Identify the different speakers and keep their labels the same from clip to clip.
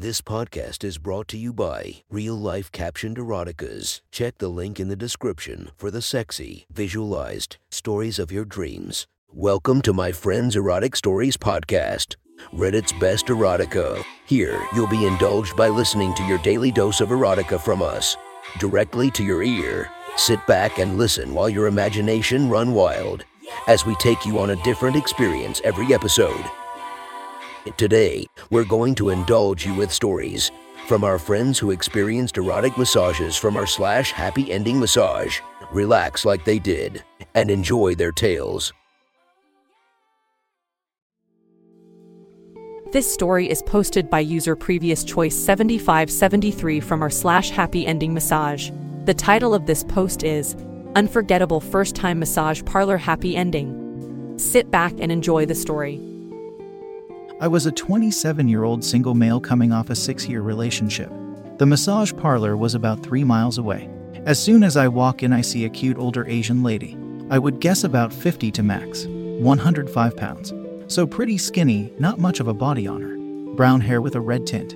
Speaker 1: This podcast is brought to you by Real Life Captioned Eroticas. Check the link in the description for the sexy, visualized stories of your dreams. Welcome to my friend's Erotic Stories podcast, Reddit's best erotica. Here, you'll be indulged by listening to your daily dose of erotica from us, directly to your ear. Sit back and listen while your imagination run wild as we take you on a different experience every episode. Today, we're going to indulge you with stories from our friends who experienced erotic massages from r slash happy ending massage. Relax like they did and enjoy their tales.
Speaker 2: This story is posted by user previous choice 7573 from r slash happy ending massage. The title of this post is Unforgettable First Time Massage Parlor Happy Ending. Sit back and enjoy the story.
Speaker 3: I was a 27 year old single male coming off a six year relationship. The massage parlor was about three miles away. As soon as I walk in, I see a cute older Asian lady. I would guess about 50 to max, 105 pounds. So pretty skinny, not much of a body on her. Brown hair with a red tint.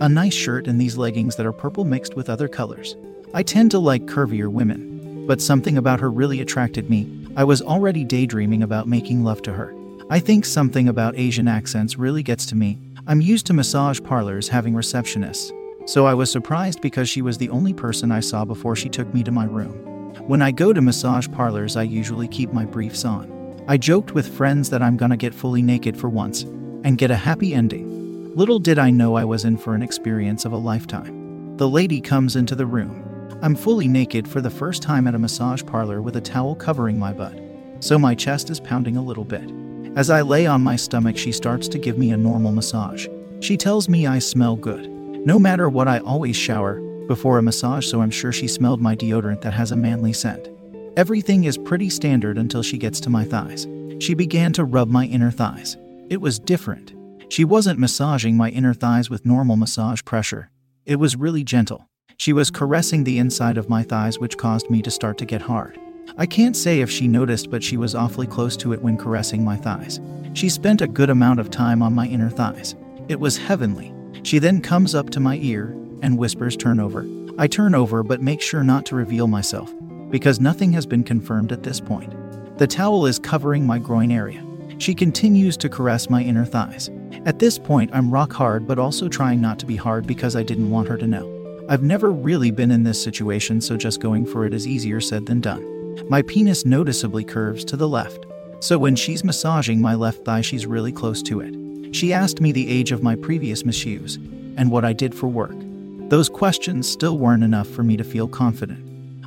Speaker 3: A nice shirt and these leggings that are purple mixed with other colors. I tend to like curvier women, but something about her really attracted me. I was already daydreaming about making love to her. I think something about Asian accents really gets to me. I'm used to massage parlors having receptionists, so I was surprised because she was the only person I saw before she took me to my room. When I go to massage parlors, I usually keep my briefs on. I joked with friends that I'm gonna get fully naked for once and get a happy ending. Little did I know I was in for an experience of a lifetime. The lady comes into the room. I'm fully naked for the first time at a massage parlor with a towel covering my butt, so my chest is pounding a little bit. As I lay on my stomach, she starts to give me a normal massage. She tells me I smell good. No matter what, I always shower before a massage, so I'm sure she smelled my deodorant that has a manly scent. Everything is pretty standard until she gets to my thighs. She began to rub my inner thighs. It was different. She wasn't massaging my inner thighs with normal massage pressure. It was really gentle. She was caressing the inside of my thighs, which caused me to start to get hard. I can't say if she noticed, but she was awfully close to it when caressing my thighs. She spent a good amount of time on my inner thighs. It was heavenly. She then comes up to my ear and whispers, Turn over. I turn over, but make sure not to reveal myself, because nothing has been confirmed at this point. The towel is covering my groin area. She continues to caress my inner thighs. At this point, I'm rock hard, but also trying not to be hard because I didn't want her to know. I've never really been in this situation, so just going for it is easier said than done. My penis noticeably curves to the left, so when she's massaging my left thigh, she's really close to it. She asked me the age of my previous masseuse and what I did for work. Those questions still weren't enough for me to feel confident.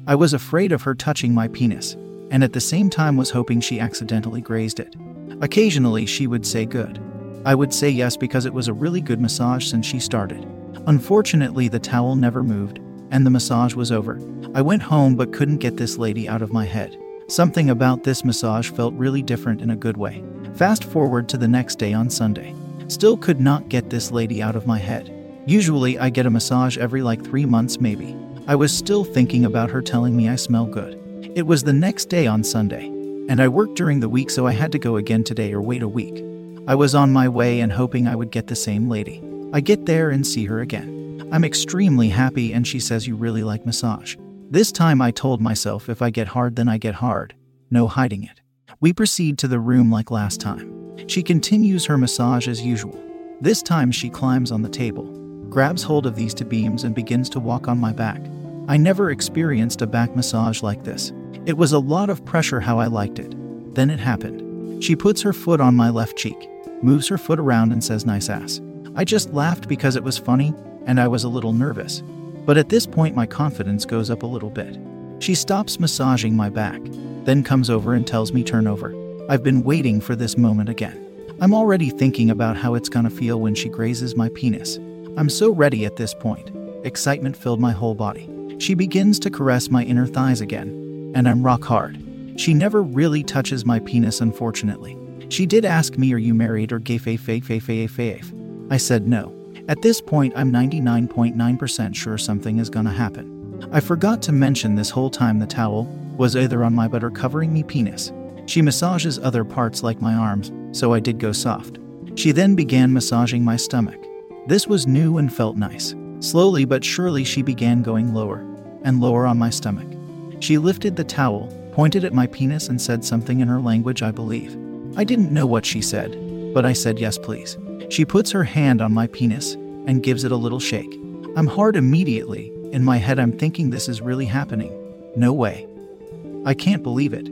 Speaker 3: I was afraid of her touching my penis, and at the same time was hoping she accidentally grazed it. Occasionally, she would say good. I would say yes because it was a really good massage since she started. Unfortunately, the towel never moved, and the massage was over. I went home but couldn't get this lady out of my head. Something about this massage felt really different in a good way. Fast forward to the next day on Sunday. Still could not get this lady out of my head. Usually, I get a massage every like three months, maybe. I was still thinking about her telling me I smell good. It was the next day on Sunday, and I worked during the week, so I had to go again today or wait a week. I was on my way and hoping I would get the same lady. I get there and see her again. I'm extremely happy, and she says, You really like massage. This time I told myself if I get hard, then I get hard. No hiding it. We proceed to the room like last time. She continues her massage as usual. This time she climbs on the table, grabs hold of these two beams, and begins to walk on my back. I never experienced a back massage like this. It was a lot of pressure how I liked it. Then it happened. She puts her foot on my left cheek, moves her foot around, and says, Nice ass. I just laughed because it was funny and I was a little nervous. But at this point, my confidence goes up a little bit. She stops massaging my back, then comes over and tells me turn over. I've been waiting for this moment again. I'm already thinking about how it's gonna feel when she grazes my penis. I'm so ready at this point. Excitement filled my whole body. She begins to caress my inner thighs again, and I'm rock hard. She never really touches my penis, unfortunately. She did ask me, Are you married or gay? Faith, faith, faith, faith. I said no. At this point, I'm 99.9% sure something is gonna happen. I forgot to mention this whole time the towel was either on my butt or covering me penis. She massages other parts like my arms, so I did go soft. She then began massaging my stomach. This was new and felt nice. Slowly but surely, she began going lower and lower on my stomach. She lifted the towel, pointed at my penis, and said something in her language, I believe. I didn't know what she said, but I said, Yes, please. She puts her hand on my penis and gives it a little shake. I'm hard immediately. In my head, I'm thinking this is really happening. No way. I can't believe it.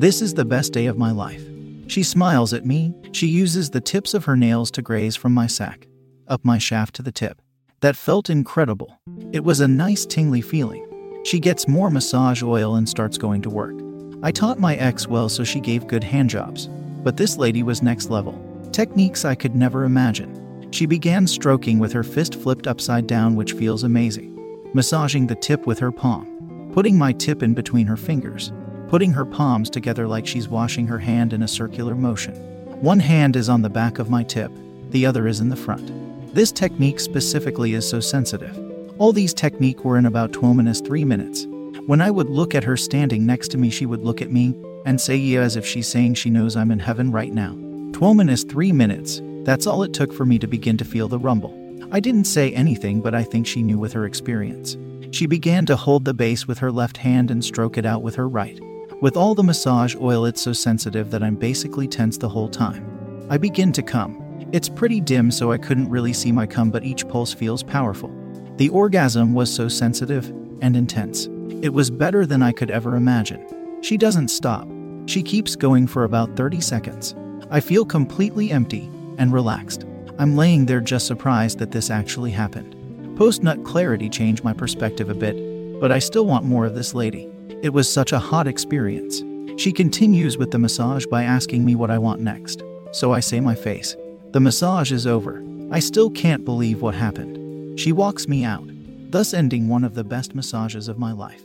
Speaker 3: This is the best day of my life. She smiles at me. She uses the tips of her nails to graze from my sack, up my shaft to the tip. That felt incredible. It was a nice tingly feeling. She gets more massage oil and starts going to work. I taught my ex well, so she gave good handjobs. But this lady was next level. Techniques I could never imagine. She began stroking with her fist flipped upside down, which feels amazing. Massaging the tip with her palm. Putting my tip in between her fingers. Putting her palms together like she's washing her hand in a circular motion. One hand is on the back of my tip, the other is in the front. This technique specifically is so sensitive. All these technique were in about 12 minutes 3 minutes. When I would look at her standing next to me, she would look at me and say yeah as if she's saying she knows I'm in heaven right now. 12 minutes 3 minutes, that's all it took for me to begin to feel the rumble. I didn't say anything, but I think she knew with her experience. She began to hold the base with her left hand and stroke it out with her right. With all the massage oil, it's so sensitive that I'm basically tense the whole time. I begin to come. It's pretty dim, so I couldn't really see my cum, but each pulse feels powerful. The orgasm was so sensitive and intense. It was better than I could ever imagine. She doesn't stop. She keeps going for about 30 seconds. I feel completely empty and relaxed. I'm laying there just surprised that this actually happened. Post nut clarity changed my perspective a bit, but I still want more of this lady. It was such a hot experience. She continues with the massage by asking me what I want next. So I say my face. The massage is over. I still can't believe what happened. She walks me out, thus ending one of the best massages of my life.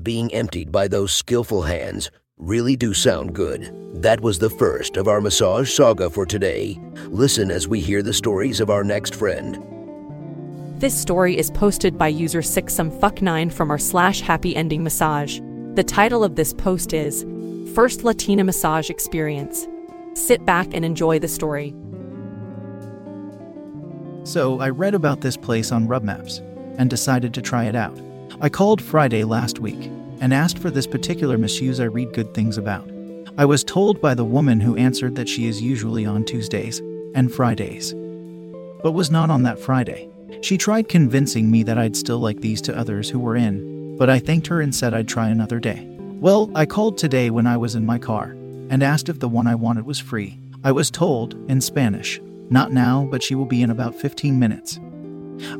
Speaker 1: Being emptied by those skillful hands really do sound good. That was the first of our massage saga for today. Listen as we hear the stories of our next friend.
Speaker 2: This story is posted by user 6somefuck9 from r slash happy ending massage. The title of this post is First Latina Massage Experience. Sit back and enjoy the story.
Speaker 3: So, I read about this place on RubMaps and decided to try it out. I called Friday last week and asked for this particular masseuse I read good things about. I was told by the woman who answered that she is usually on Tuesdays and Fridays, but was not on that Friday. She tried convincing me that I'd still like these to others who were in, but I thanked her and said I'd try another day. Well, I called today when I was in my car and asked if the one I wanted was free. I was told, in Spanish, not now, but she will be in about 15 minutes.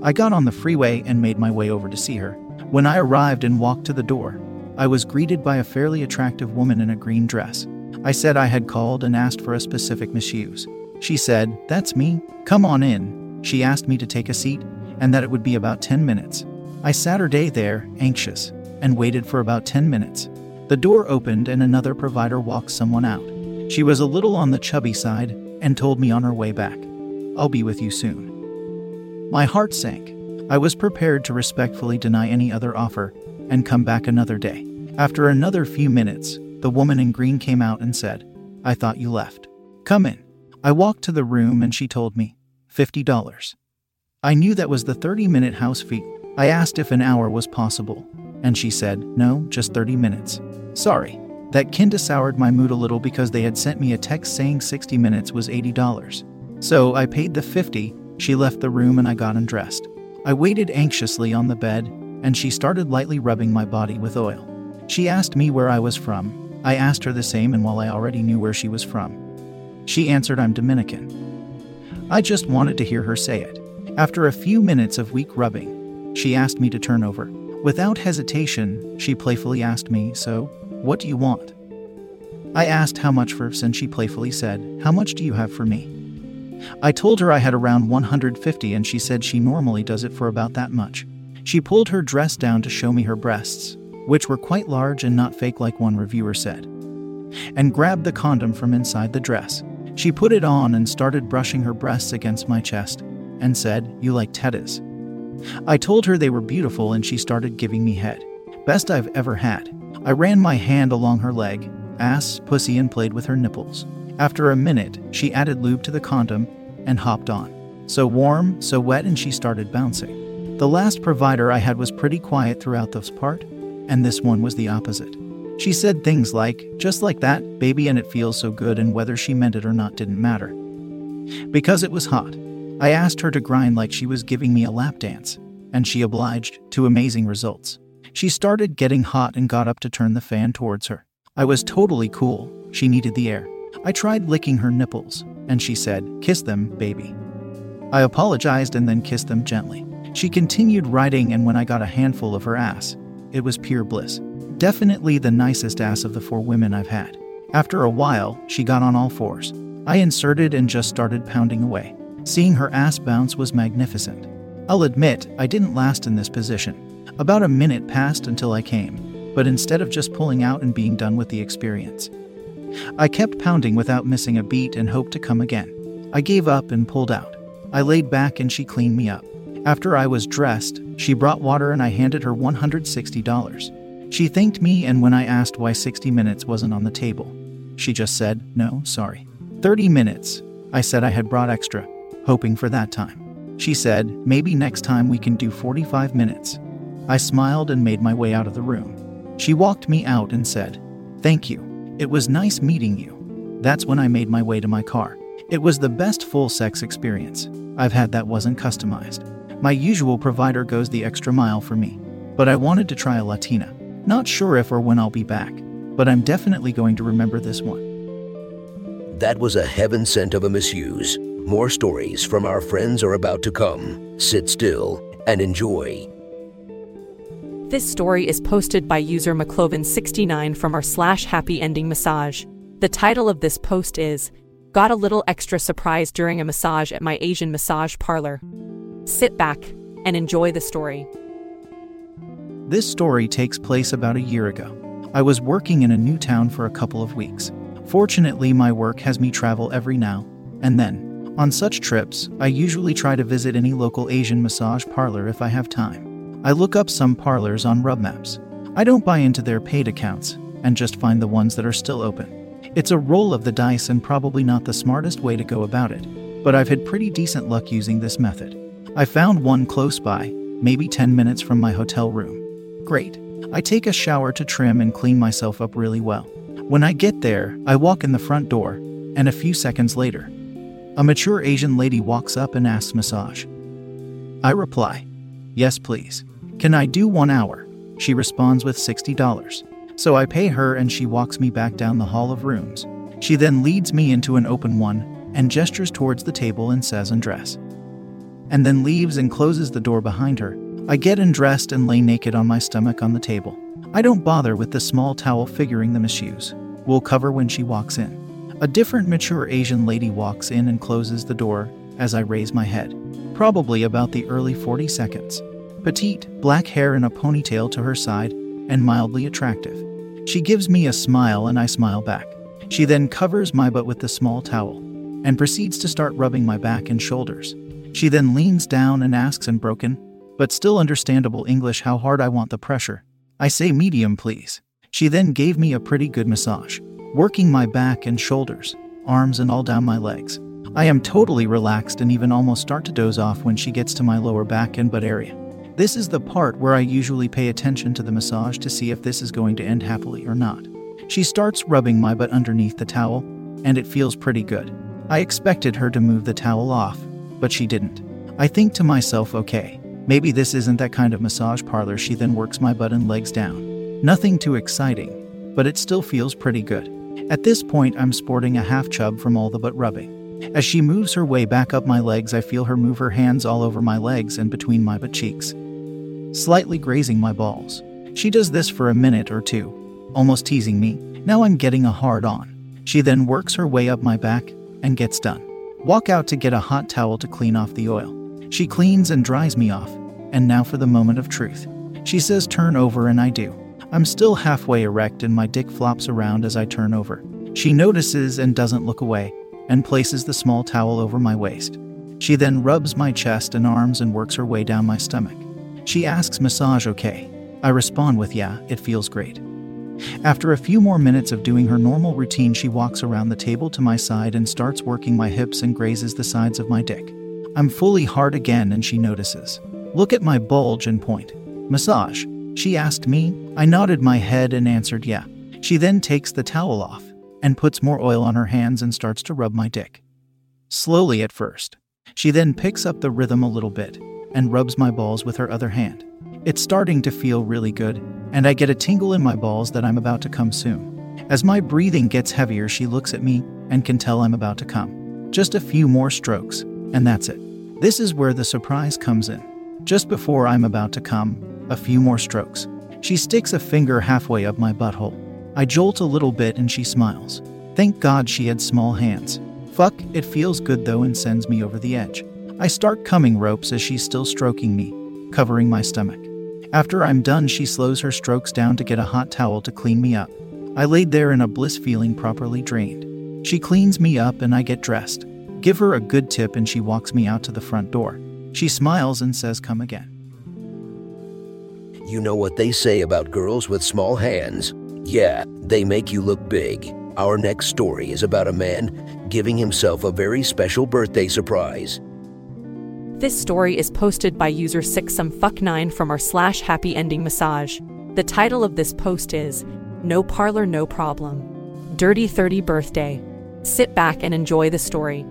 Speaker 3: I got on the freeway and made my way over to see her. When I arrived and walked to the door, I was greeted by a fairly attractive woman in a green dress. I said I had called and asked for a specific masseuse. She said, That's me. Come on in. She asked me to take a seat and that it would be about 10 minutes. I sat her day there, anxious, and waited for about 10 minutes. The door opened and another provider walked someone out. She was a little on the chubby side and told me on her way back, I'll be with you soon. My heart sank. I was prepared to respectfully deny any other offer and come back another day. After another few minutes, the woman in green came out and said, I thought you left. Come in. I walked to the room and she told me, $50. I knew that was the 30 minute house fee. I asked if an hour was possible, and she said, No, just 30 minutes. Sorry. That kinda soured my mood a little because they had sent me a text saying 60 minutes was $80. So I paid the 50, she left the room and I got undressed. I waited anxiously on the bed, and she started lightly rubbing my body with oil. She asked me where I was from. I asked her the same, and while I already knew where she was from, she answered I'm Dominican. I just wanted to hear her say it. After a few minutes of weak rubbing, she asked me to turn over. Without hesitation, she playfully asked me, So, what do you want? I asked how much first, and she playfully said, How much do you have for me? I told her I had around 150, and she said she normally does it for about that much. She pulled her dress down to show me her breasts, which were quite large and not fake like one reviewer said, and grabbed the condom from inside the dress. She put it on and started brushing her breasts against my chest and said, You like tetas? I told her they were beautiful and she started giving me head. Best I've ever had. I ran my hand along her leg, ass, pussy, and played with her nipples. After a minute, she added lube to the condom and hopped on. So warm, so wet, and she started bouncing. The last provider I had was pretty quiet throughout this part, and this one was the opposite. She said things like, just like that, baby, and it feels so good, and whether she meant it or not didn't matter. Because it was hot, I asked her to grind like she was giving me a lap dance, and she obliged, to amazing results. She started getting hot and got up to turn the fan towards her. I was totally cool, she needed the air. I tried licking her nipples, and she said, Kiss them, baby. I apologized and then kissed them gently. She continued riding, and when I got a handful of her ass, it was pure bliss. Definitely the nicest ass of the four women I've had. After a while, she got on all fours. I inserted and just started pounding away. Seeing her ass bounce was magnificent. I'll admit, I didn't last in this position. About a minute passed until I came, but instead of just pulling out and being done with the experience, I kept pounding without missing a beat and hoped to come again. I gave up and pulled out. I laid back and she cleaned me up. After I was dressed, she brought water and I handed her $160. She thanked me, and when I asked why 60 minutes wasn't on the table, she just said, No, sorry. 30 minutes. I said I had brought extra, hoping for that time. She said, Maybe next time we can do 45 minutes. I smiled and made my way out of the room. She walked me out and said, Thank you. It was nice meeting you. That's when I made my way to my car. It was the best full sex experience I've had that wasn't customized. My usual provider goes the extra mile for me, but I wanted to try a Latina. Not sure if or when I'll be back, but I'm definitely going to remember this one.
Speaker 1: That was a heaven sent of a masseuse. More stories from our friends are about to come. Sit still and enjoy.
Speaker 2: This story is posted by user McCloven69 from r slash happy ending massage. The title of this post is Got a Little Extra Surprise During a Massage at My Asian Massage Parlor. Sit back and enjoy the story.
Speaker 3: This story takes place about a year ago. I was working in a new town for a couple of weeks. Fortunately, my work has me travel every now and then. On such trips, I usually try to visit any local Asian massage parlor if I have time. I look up some parlors on RubMaps. I don't buy into their paid accounts and just find the ones that are still open. It's a roll of the dice and probably not the smartest way to go about it, but I've had pretty decent luck using this method. I found one close by, maybe 10 minutes from my hotel room. Great. I take a shower to trim and clean myself up really well. When I get there, I walk in the front door, and a few seconds later, a mature Asian lady walks up and asks massage. I reply, Yes, please. Can I do one hour? She responds with $60. So I pay her and she walks me back down the hall of rooms. She then leads me into an open one and gestures towards the table and says undress. And then leaves and closes the door behind her. I get undressed and lay naked on my stomach on the table. I don't bother with the small towel figuring the masseuse. We'll cover when she walks in. A different mature Asian lady walks in and closes the door as I raise my head. Probably about the early 40 seconds petite, black hair in a ponytail to her side, and mildly attractive. She gives me a smile and I smile back. She then covers my butt with the small towel and proceeds to start rubbing my back and shoulders. She then leans down and asks in broken, but still understandable English how hard I want the pressure. I say medium, please. She then gave me a pretty good massage, working my back and shoulders, arms, and all down my legs. I am totally relaxed and even almost start to doze off when she gets to my lower back and butt area. This is the part where I usually pay attention to the massage to see if this is going to end happily or not. She starts rubbing my butt underneath the towel, and it feels pretty good. I expected her to move the towel off, but she didn't. I think to myself, okay, maybe this isn't that kind of massage parlor. She then works my butt and legs down. Nothing too exciting, but it still feels pretty good. At this point, I'm sporting a half chub from all the butt rubbing. As she moves her way back up my legs, I feel her move her hands all over my legs and between my butt cheeks slightly grazing my balls. She does this for a minute or two, almost teasing me. Now I'm getting a hard on. She then works her way up my back and gets done. Walk out to get a hot towel to clean off the oil. She cleans and dries me off. And now for the moment of truth. She says turn over and I do. I'm still halfway erect and my dick flops around as I turn over. She notices and doesn't look away and places the small towel over my waist. She then rubs my chest and arms and works her way down my stomach. She asks massage okay. I respond with yeah, it feels great. After a few more minutes of doing her normal routine, she walks around the table to my side and starts working my hips and grazes the sides of my dick. I'm fully hard again and she notices. Look at my bulge and point. Massage? She asked me. I nodded my head and answered yeah. She then takes the towel off and puts more oil on her hands and starts to rub my dick. Slowly at first. She then picks up the rhythm a little bit and rubs my balls with her other hand. It's starting to feel really good, and I get a tingle in my balls that I'm about to come soon. As my breathing gets heavier, she looks at me and can tell I'm about to come. Just a few more strokes, and that's it. This is where the surprise comes in. Just before I'm about to come, a few more strokes. She sticks a finger halfway up my butthole. I jolt a little bit and she smiles. Thank God she had small hands. Fuck, it feels good though and sends me over the edge. I start coming ropes as she's still stroking me, covering my stomach. After I'm done, she slows her strokes down to get a hot towel to clean me up. I laid there in a bliss feeling properly drained. She cleans me up and I get dressed. Give her a good tip and she walks me out to the front door. She smiles and says, Come again.
Speaker 1: You know what they say about girls with small hands? Yeah, they make you look big. Our next story is about a man giving himself a very special birthday surprise.
Speaker 2: This story is posted by user 6somefuck9 from r slash happy ending massage. The title of this post is No Parlor, No Problem. Dirty 30 Birthday. Sit back and enjoy the story.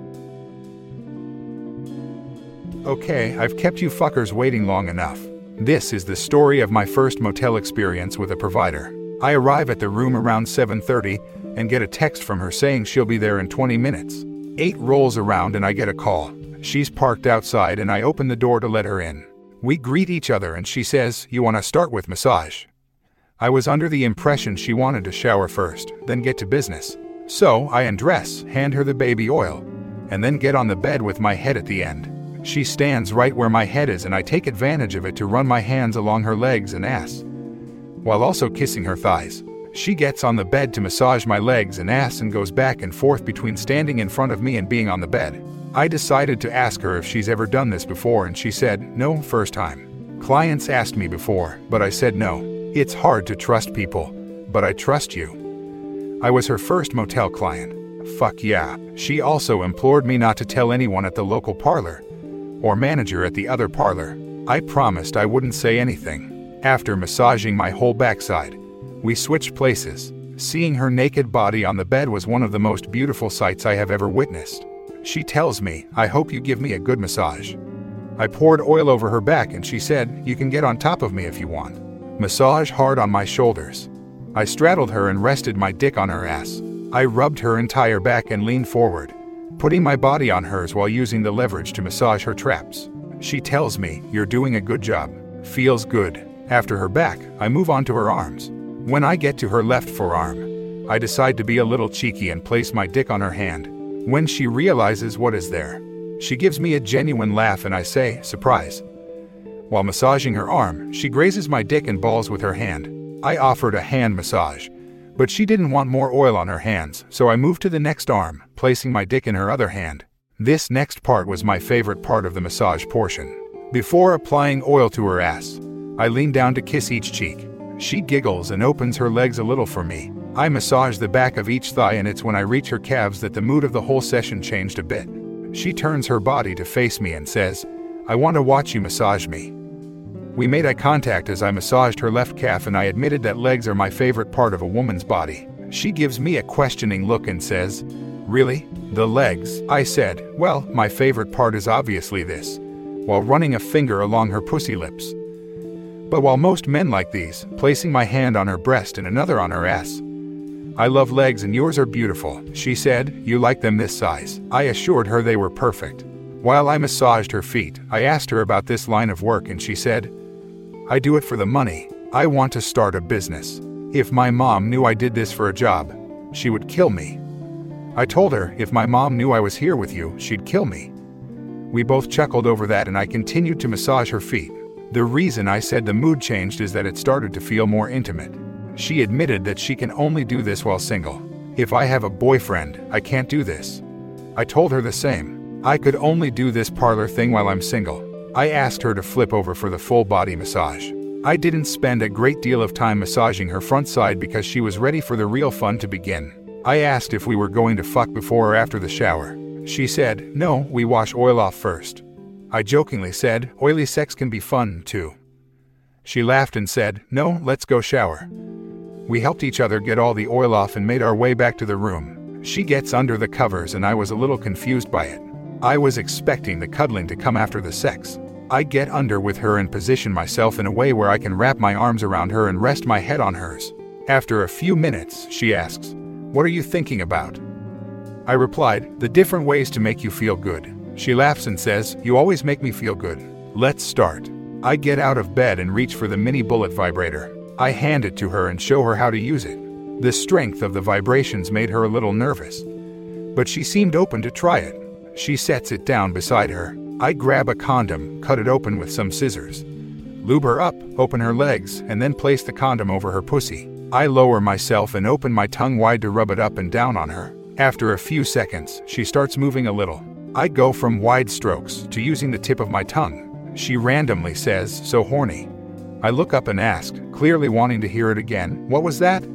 Speaker 4: Okay, I've kept you fuckers waiting long enough. This is the story of my first motel experience with a provider. I arrive at the room around 7:30 and get a text from her saying she'll be there in 20 minutes. 8 rolls around and I get a call. She's parked outside and I open the door to let her in. We greet each other and she says, "You want to start with massage?" I was under the impression she wanted to shower first, then get to business. So, I undress, hand her the baby oil, and then get on the bed with my head at the end. She stands right where my head is, and I take advantage of it to run my hands along her legs and ass, while also kissing her thighs. She gets on the bed to massage my legs and ass and goes back and forth between standing in front of me and being on the bed. I decided to ask her if she's ever done this before, and she said, no, first time. Clients asked me before, but I said no. It's hard to trust people, but I trust you. I was her first motel client. Fuck yeah. She also implored me not to tell anyone at the local parlor or manager at the other parlor. I promised I wouldn't say anything. After massaging my whole backside, we switched places. Seeing her naked body on the bed was one of the most beautiful sights I have ever witnessed. She tells me, I hope you give me a good massage. I poured oil over her back and she said, You can get on top of me if you want. Massage hard on my shoulders. I straddled her and rested my dick on her ass. I rubbed her entire back and leaned forward putting my body on hers while using the leverage to massage her traps. She tells me, You're doing a good job. Feels good. After her back, I move on to her arms. When I get to her left forearm, I decide to be a little cheeky and place my dick on her hand. When she realizes what is there, she gives me a genuine laugh and I say, Surprise. While massaging her arm, she grazes my dick and balls with her hand. I offered a hand massage, but she didn't want more oil on her hands, so I moved to the next arm, placing my dick in her other hand. This next part was my favorite part of the massage portion. Before applying oil to her ass, I lean down to kiss each cheek. She giggles and opens her legs a little for me. I massage the back of each thigh, and it's when I reach her calves that the mood of the whole session changed a bit. She turns her body to face me and says, I want to watch you massage me. We made eye contact as I massaged her left calf, and I admitted that legs are my favorite part of a woman's body. She gives me a questioning look and says, Really? The legs? I said, Well, my favorite part is obviously this, while running a finger along her pussy lips. But while most men like these, placing my hand on her breast and another on her ass. I love legs and yours are beautiful, she said. You like them this size. I assured her they were perfect. While I massaged her feet, I asked her about this line of work and she said, I do it for the money. I want to start a business. If my mom knew I did this for a job, she would kill me. I told her if my mom knew I was here with you, she'd kill me. We both chuckled over that and I continued to massage her feet. The reason I said the mood changed is that it started to feel more intimate. She admitted that she can only do this while single. If I have a boyfriend, I can't do this. I told her the same. I could only do this parlor thing while I'm single. I asked her to flip over for the full body massage. I didn't spend a great deal of time massaging her front side because she was ready for the real fun to begin. I asked if we were going to fuck before or after the shower. She said, No, we wash oil off first. I jokingly said, Oily sex can be fun, too. She laughed and said, No, let's go shower. We helped each other get all the oil off and made our way back to the room. She gets under the covers, and I was a little confused by it. I was expecting the cuddling to come after the sex. I get under with her and position myself in a way where I can wrap my arms around her and rest my head on hers. After a few minutes, she asks, What are you thinking about? I replied, The different ways to make you feel good. She laughs and says, You always make me feel good. Let's start. I get out of bed and reach for the mini bullet vibrator. I hand it to her and show her how to use it. The strength of the vibrations made her a little nervous, but she seemed open to try it. She sets it down beside her. I grab a condom, cut it open with some scissors. Lube her up, open her legs, and then place the condom over her pussy. I lower myself and open my tongue wide to rub it up and down on her. After a few seconds, she starts moving a little. I go from wide strokes to using the tip of my tongue. She randomly says, so horny. I look up and ask, clearly wanting to hear it again, what was that?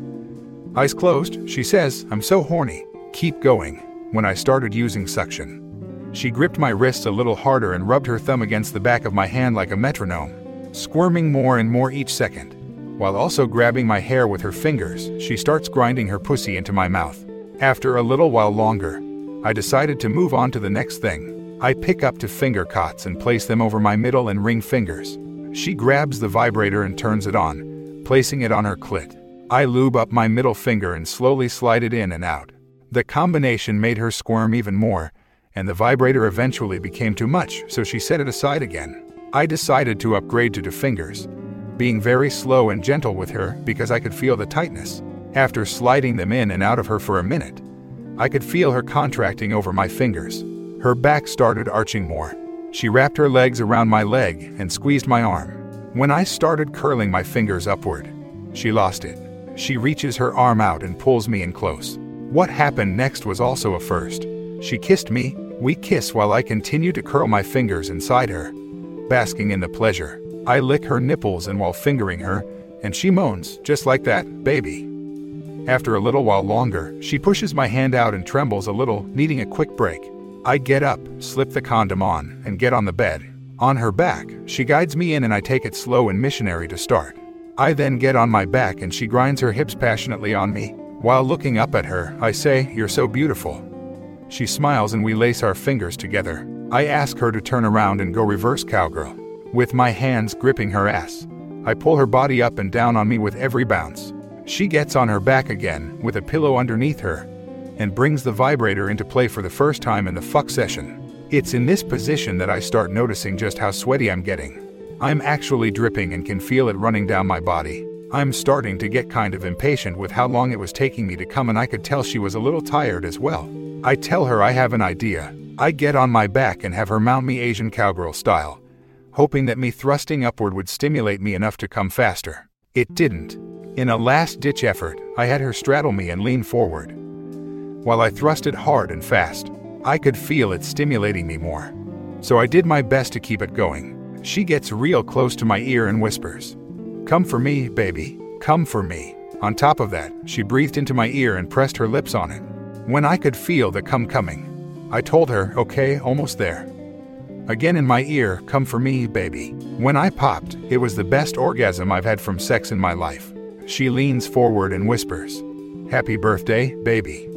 Speaker 4: Eyes closed, she says, I'm so horny. Keep going. When I started using suction, she gripped my wrist a little harder and rubbed her thumb against the back of my hand like a metronome, squirming more and more each second. While also grabbing my hair with her fingers, she starts grinding her pussy into my mouth. After a little while longer, I decided to move on to the next thing. I pick up two finger cots and place them over my middle and ring fingers. She grabs the vibrator and turns it on, placing it on her clit. I lube up my middle finger and slowly slide it in and out. The combination made her squirm even more, and the vibrator eventually became too much, so she set it aside again. I decided to upgrade to two fingers, being very slow and gentle with her because I could feel the tightness. After sliding them in and out of her for a minute, I could feel her contracting over my fingers. Her back started arching more. She wrapped her legs around my leg and squeezed my arm. When I started curling my fingers upward, she lost it. She reaches her arm out and pulls me in close. What happened next was also a first. She kissed me. We kiss while I continue to curl my fingers inside her, basking in the pleasure. I lick her nipples and while fingering her, and she moans, just like that, baby. After a little while longer, she pushes my hand out and trembles a little, needing a quick break. I get up, slip the condom on, and get on the bed. On her back, she guides me in and I take it slow and missionary to start. I then get on my back and she grinds her hips passionately on me. While looking up at her, I say, You're so beautiful. She smiles and we lace our fingers together. I ask her to turn around and go reverse cowgirl. With my hands gripping her ass, I pull her body up and down on me with every bounce. She gets on her back again, with a pillow underneath her, and brings the vibrator into play for the first time in the fuck session. It's in this position that I start noticing just how sweaty I'm getting. I'm actually dripping and can feel it running down my body. I'm starting to get kind of impatient with how long it was taking me to come, and I could tell she was a little tired as well. I tell her I have an idea. I get on my back and have her mount me Asian cowgirl style, hoping that me thrusting upward would stimulate me enough to come faster. It didn't. In a last ditch effort, I had her straddle me and lean forward. While I thrust it hard and fast, I could feel it stimulating me more. So I did my best to keep it going. She gets real close to my ear and whispers, Come for me, baby, come for me. On top of that, she breathed into my ear and pressed her lips on it. When I could feel the come coming, I told her, okay, almost there. Again in my ear, come for me, baby. When I popped, it was the best orgasm I've had from sex in my life. She leans forward and whispers, Happy birthday, baby.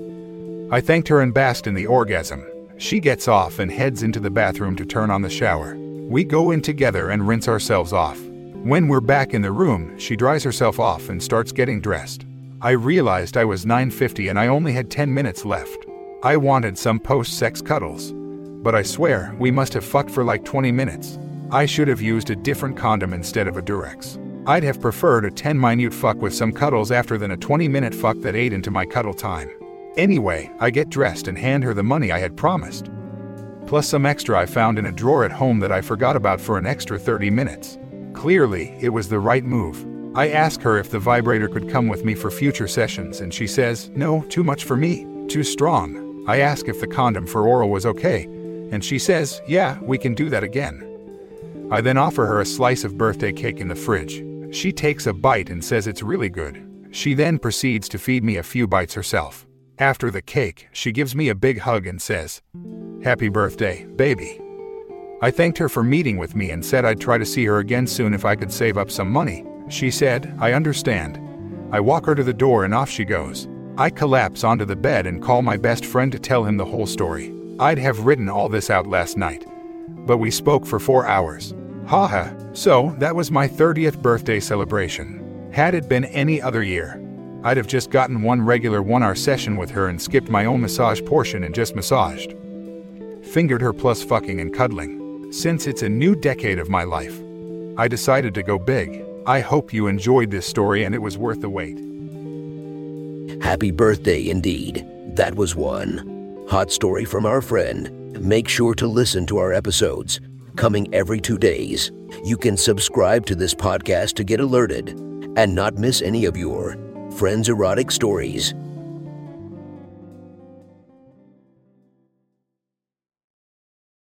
Speaker 4: I thanked her and basked in the orgasm. She gets off and heads into the bathroom to turn on the shower. We go in together and rinse ourselves off. When we're back in the room, she dries herself off and starts getting dressed. I realized I was 950 and I only had 10 minutes left. I wanted some post-sex cuddles. But I swear, we must have fucked for like 20 minutes. I should have used a different condom instead of a Durex. I'd have preferred a 10 minute fuck with some cuddles after than a 20 minute fuck that ate into my cuddle time. Anyway, I get dressed and hand her the money I had promised. Plus some extra I found in a drawer at home that I forgot about for an extra 30 minutes. Clearly, it was the right move. I ask her if the vibrator could come with me for future sessions, and she says, No, too much for me, too strong. I ask if the condom for oral was okay, and she says, Yeah, we can do that again. I then offer her a slice of birthday cake in the fridge. She takes a bite and says it's really good. She then proceeds to feed me a few bites herself. After the cake, she gives me a big hug and says, Happy birthday, baby. I thanked her for meeting with me and said I'd try to see her again soon if I could save up some money. She said, I understand. I walk her to the door and off she goes. I collapse onto the bed and call my best friend to tell him the whole story. I'd have written all this out last night. But we spoke for four hours. Haha, so that was my 30th birthday celebration. Had it been any other year, I'd have just gotten one regular one hour session with her and skipped my own massage portion and just massaged. Fingered her plus fucking and cuddling. Since it's a new decade of my life, I decided to go big. I hope you enjoyed this story and it was worth the wait.
Speaker 1: Happy birthday indeed. That was one. Hot story from our friend. Make sure to listen to our episodes coming every two days. You can subscribe to this podcast to get alerted and not miss any of your friends' erotic stories.